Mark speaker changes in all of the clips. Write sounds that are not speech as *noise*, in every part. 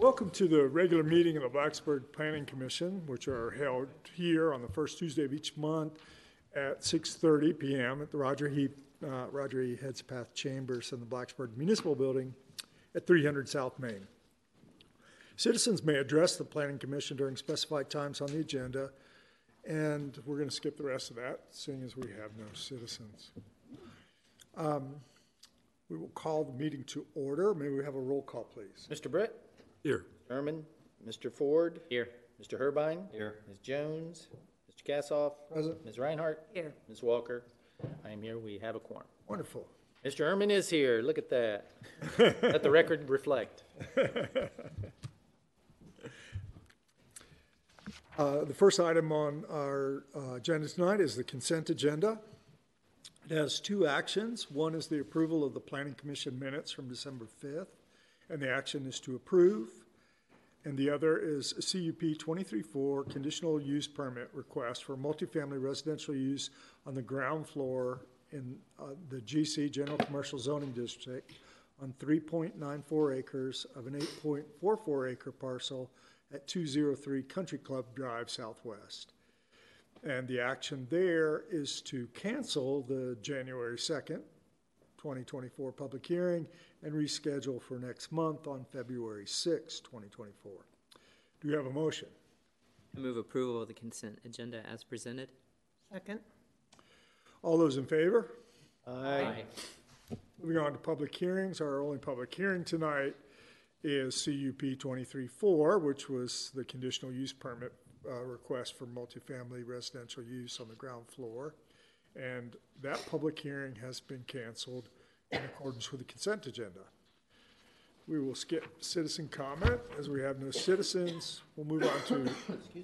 Speaker 1: Welcome to the regular meeting of the Blacksburg Planning Commission, which are held here on the first Tuesday of each month at 6:30 PM at the Roger Heath, uh, Roger E. Hedgepeth Chambers in the Blacksburg Municipal Building at 300 South Main. Citizens may address the Planning Commission during specified times on the agenda, and we're going to skip the rest of that, seeing as we have no citizens. Um, We will call the meeting to order. May we have a roll call, please?
Speaker 2: Mr. Britt?
Speaker 3: Here.
Speaker 2: Herman? Mr. Ford?
Speaker 4: Here.
Speaker 2: Mr. Herbine?
Speaker 4: Here.
Speaker 2: Ms. Jones? Mr. Kassoff?
Speaker 1: Present.
Speaker 2: Ms. Reinhardt?
Speaker 5: Here.
Speaker 2: Ms. Walker? I am here. We have a quorum.
Speaker 1: Wonderful.
Speaker 2: Mr. Herman is here. Look at that. *laughs* Let the record reflect.
Speaker 1: Uh, The first item on our uh, agenda tonight is the consent agenda. It has two actions. One is the approval of the Planning Commission minutes from December 5th, and the action is to approve. And the other is CUP 23-4 conditional use permit request for multifamily residential use on the ground floor in uh, the GC General Commercial Zoning District on 3.94 acres of an 8.44 acre parcel at 203 Country Club Drive Southwest. And the action there is to cancel the January 2nd, 2024 public hearing and reschedule for next month on February 6, 2024. Do you have a motion?
Speaker 4: I move approval of the consent agenda as presented.
Speaker 5: Second?
Speaker 1: All those in favor?
Speaker 2: Aye.
Speaker 1: Moving on to public hearings, our only public hearing tonight is CUP 23-4, which was the conditional use permit uh, request for multifamily residential use on the ground floor. And that public hearing has been canceled in accordance with the consent agenda. We will skip citizen comment as we have no citizens. We'll move on to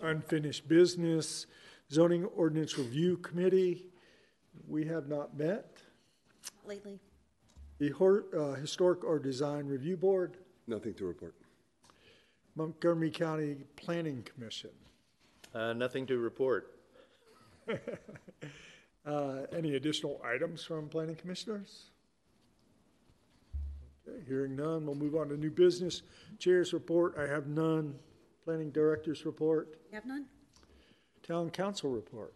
Speaker 1: unfinished business. Zoning Ordinance Review Committee, we have not met.
Speaker 5: Lately.
Speaker 1: The uh, Historic or Design Review Board,
Speaker 3: Nothing to report.
Speaker 1: Montgomery County Planning Commission.
Speaker 2: Uh, nothing to report. *laughs*
Speaker 1: Uh, Any additional items from planning commissioners? Okay, hearing none, we'll move on to new business. Chair's report, I have none. Planning Director's report,
Speaker 5: You have none?
Speaker 1: Town Council report.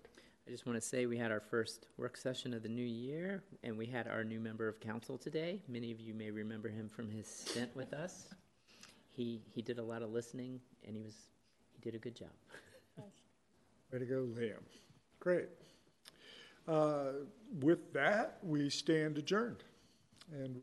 Speaker 4: I just want to say we had our first work session of the new year, and we had our new member of council today. Many of you may remember him from his stint with us. He he did a lot of listening, and he was he did a good job.
Speaker 1: Way to go, Liam. Great. Uh, With that, we stand adjourned. And